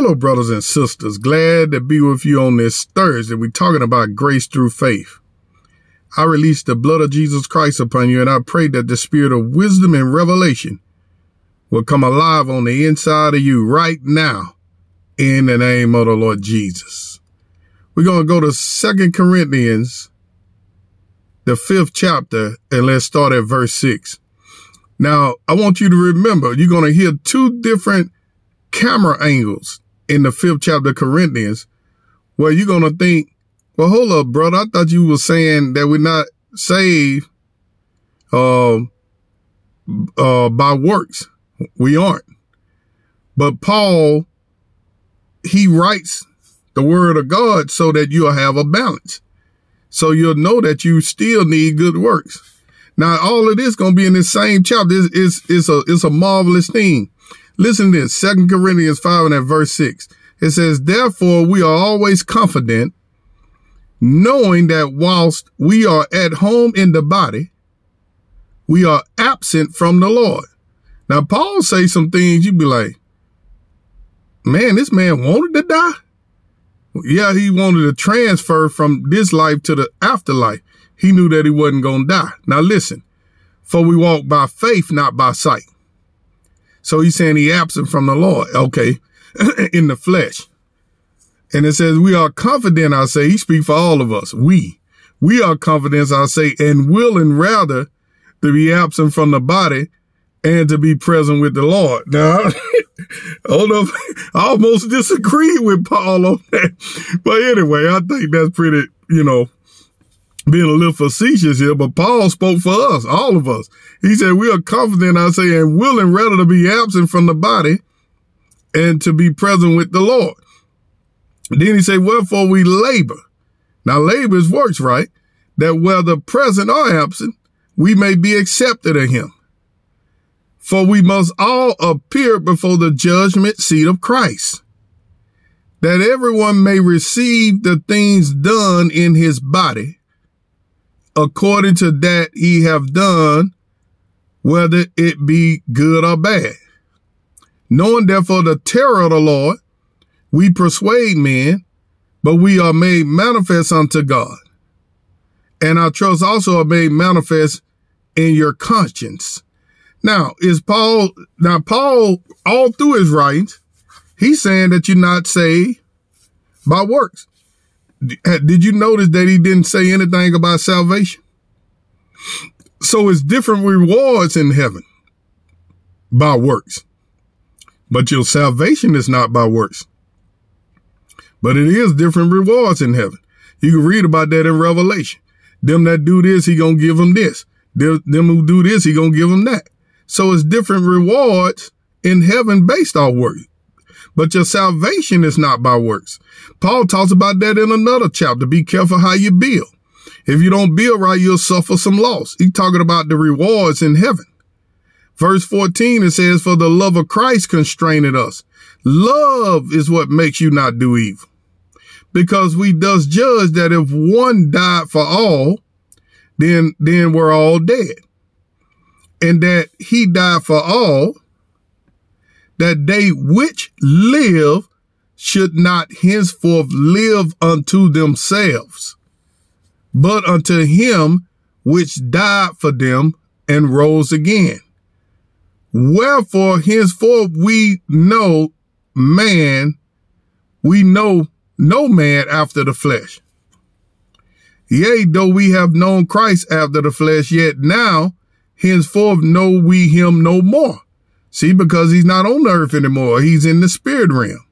Hello, brothers and sisters. Glad to be with you on this Thursday. We're talking about grace through faith. I release the blood of Jesus Christ upon you, and I pray that the spirit of wisdom and revelation will come alive on the inside of you right now in the name of the Lord Jesus. We're going to go to Second Corinthians, the fifth chapter, and let's start at verse six. Now, I want you to remember, you're going to hear two different camera angles in the fifth chapter of Corinthians where you're going to think, well, hold up, brother. I thought you were saying that we're not saved, uh, uh, by works. We aren't. But Paul, he writes the word of God so that you'll have a balance. So you'll know that you still need good works. Now, all of this going to be in the same chapter. It's, it's, it's, a, it's a marvelous thing. Listen to this, Second Corinthians 5 and at verse 6. It says, Therefore we are always confident, knowing that whilst we are at home in the body, we are absent from the Lord. Now, Paul say some things you'd be like, man, this man wanted to die. Yeah, he wanted to transfer from this life to the afterlife. He knew that he wasn't going to die. Now listen, for we walk by faith, not by sight. So he's saying he absent from the Lord. Okay. in the flesh. And it says, we are confident, I say, he speak for all of us. We, we are confident, I say, and willing rather to be absent from the body and to be present with the Lord. Now, hold up. I almost disagree with Paul on that. But anyway, I think that's pretty, you know, being a little facetious here, but Paul spoke for us, all of us. He said, we are confident, I say, and willing rather to be absent from the body and to be present with the Lord. Then he said, wherefore we labor. Now labor is works, right? That whether present or absent, we may be accepted of him. For we must all appear before the judgment seat of Christ, that everyone may receive the things done in his body according to that he have done, whether it be good or bad. Knowing therefore the terror of the Lord, we persuade men, but we are made manifest unto God. And our trust also are made manifest in your conscience. Now, is Paul, now Paul, all through his writings, he's saying that you're not saved by works. Did you notice that he didn't say anything about salvation? So it's different rewards in heaven by works. But your salvation is not by works. But it is different rewards in heaven. You can read about that in Revelation. Them that do this, he gonna give them this. Them, who do this, he gonna give them that. So it's different rewards in heaven based on work. But your salvation is not by works. Paul talks about that in another chapter. Be careful how you build. If you don't build right, you'll suffer some loss. He's talking about the rewards in heaven. Verse 14, it says, for the love of Christ constrained us. Love is what makes you not do evil. Because we thus judge that if one died for all, then, then we're all dead. And that he died for all, that they which live should not henceforth live unto themselves, but unto him which died for them and rose again. Wherefore henceforth we know man, we know no man after the flesh. Yea, though we have known Christ after the flesh, yet now henceforth know we him no more. See, because he's not on the earth anymore. He's in the spirit realm.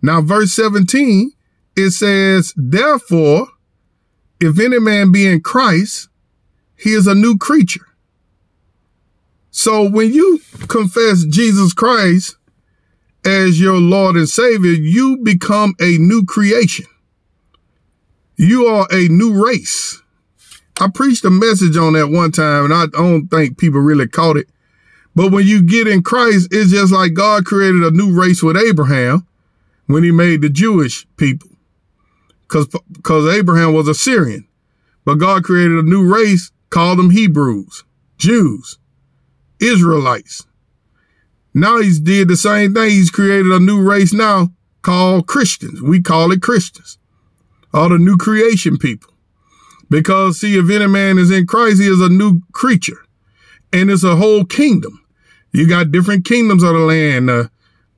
Now, verse 17, it says, therefore, if any man be in Christ, he is a new creature. So when you confess Jesus Christ as your Lord and Savior, you become a new creation. You are a new race. I preached a message on that one time and I don't think people really caught it. But when you get in Christ, it's just like God created a new race with Abraham when he made the Jewish people because because Abraham was a Syrian. But God created a new race, called them Hebrews, Jews, Israelites. Now he's did the same thing. He's created a new race now called Christians. We call it Christians. All the new creation people. Because see, if any man is in Christ, he is a new creature. And it's a whole kingdom. You got different kingdoms of the land, uh,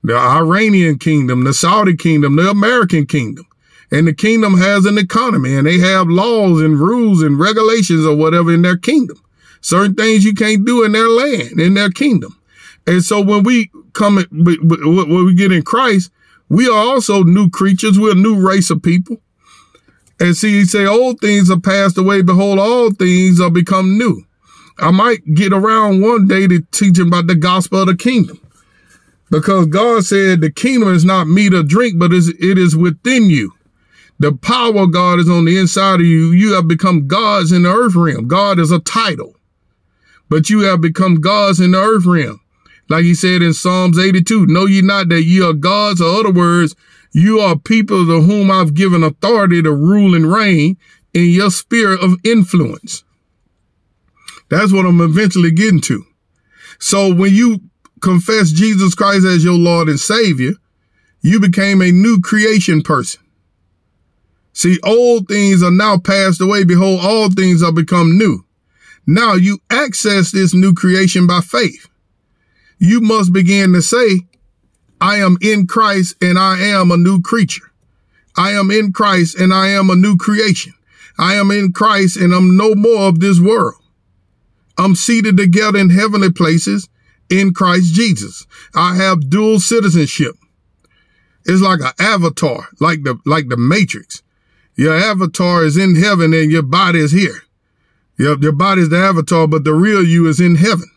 the Iranian kingdom, the Saudi kingdom, the American kingdom. And the kingdom has an economy and they have laws and rules and regulations or whatever in their kingdom. Certain things you can't do in their land, in their kingdom. And so when we come, when we get in Christ, we are also new creatures. We're a new race of people. And see, he say, old things are passed away. Behold, all things are become new. I might get around one day to teaching about the gospel of the kingdom. Because God said the kingdom is not meat or drink, but it is within you. The power of God is on the inside of you. You have become gods in the earth realm. God is a title, but you have become gods in the earth realm. Like he said in Psalms 82, know ye not that ye are gods, or other words, you are people to whom I've given authority to rule and reign in your sphere of influence. That's what I'm eventually getting to. So when you confess Jesus Christ as your Lord and Savior, you became a new creation person. See, old things are now passed away. Behold, all things are become new. Now you access this new creation by faith. You must begin to say, I am in Christ and I am a new creature. I am in Christ and I am a new creation. I am in Christ and I'm no more of this world. I'm seated together in heavenly places in Christ Jesus. I have dual citizenship. It's like an avatar, like the, like the matrix. Your avatar is in heaven and your body is here. Your, your body is the avatar, but the real you is in heaven.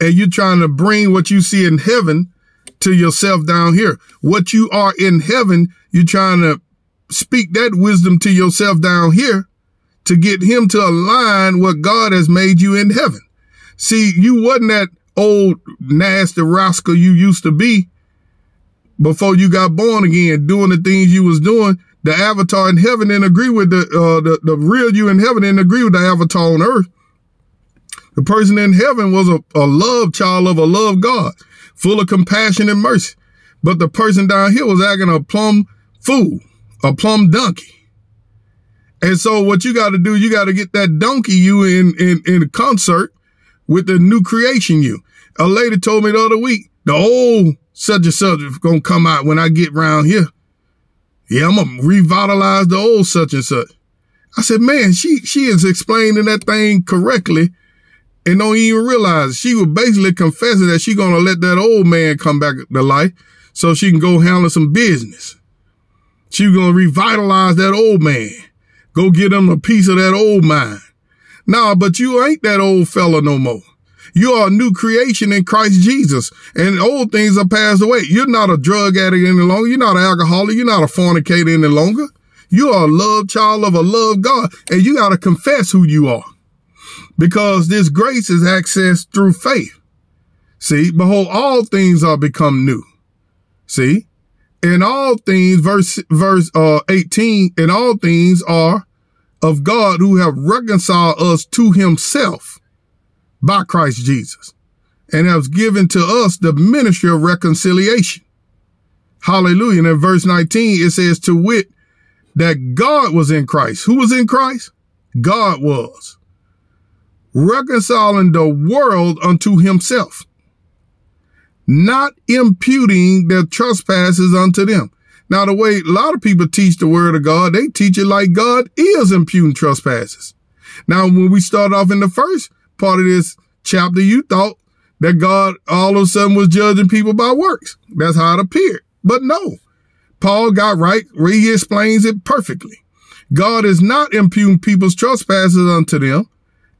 And you're trying to bring what you see in heaven to yourself down here. What you are in heaven, you're trying to speak that wisdom to yourself down here to get him to align what God has made you in heaven. See, you wasn't that old nasty rascal you used to be before you got born again, doing the things you was doing the avatar in heaven and agree with the, uh, the, the real you in heaven and agree with the avatar on earth. The person in heaven was a, a love child of a love God, full of compassion and mercy. But the person down here was acting a plumb fool, a plumb donkey. And so what you got to do, you got to get that donkey you in, in, in concert with the new creation you. A lady told me the other week, the old such and such is going to come out when I get round here. Yeah, I'm gonna revitalize the old such and such. I said, man, she, she is explaining that thing correctly and don't even realize she was basically confessing that she gonna let that old man come back to life so she can go handle some business. She was gonna revitalize that old man. Go get him a piece of that old mind. Nah, but you ain't that old fella no more. You are a new creation in Christ Jesus and old things are passed away. You're not a drug addict any longer. You're not an alcoholic. You're not a fornicator any longer. You are a love child of a love God and you got to confess who you are because this grace is accessed through faith. See, behold, all things are become new. See, in all things, verse, verse, uh, 18, in all things are of God who have reconciled us to himself by Christ Jesus and has given to us the ministry of reconciliation. Hallelujah. And in verse 19, it says to wit that God was in Christ. Who was in Christ? God was reconciling the world unto himself, not imputing their trespasses unto them. Now, the way a lot of people teach the word of God, they teach it like God is imputing trespasses. Now, when we start off in the first part of this chapter, you thought that God all of a sudden was judging people by works. That's how it appeared. But no, Paul got right where he explains it perfectly. God is not imputing people's trespasses unto them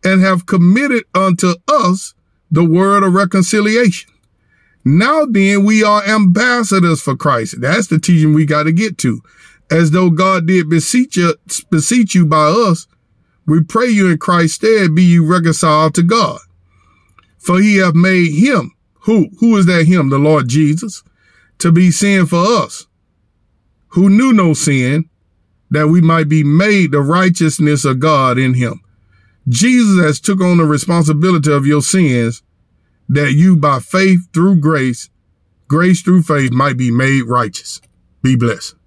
and have committed unto us the word of reconciliation. Now then, we are ambassadors for Christ. That's the teaching we got to get to. As though God did beseech you, beseech you by us, we pray you in Christ's stead be you reconciled to God. For he hath made him, who, who is that him? The Lord Jesus, to be sin for us, who knew no sin, that we might be made the righteousness of God in him. Jesus has took on the responsibility of your sins that you by faith through grace, grace through faith might be made righteous. Be blessed.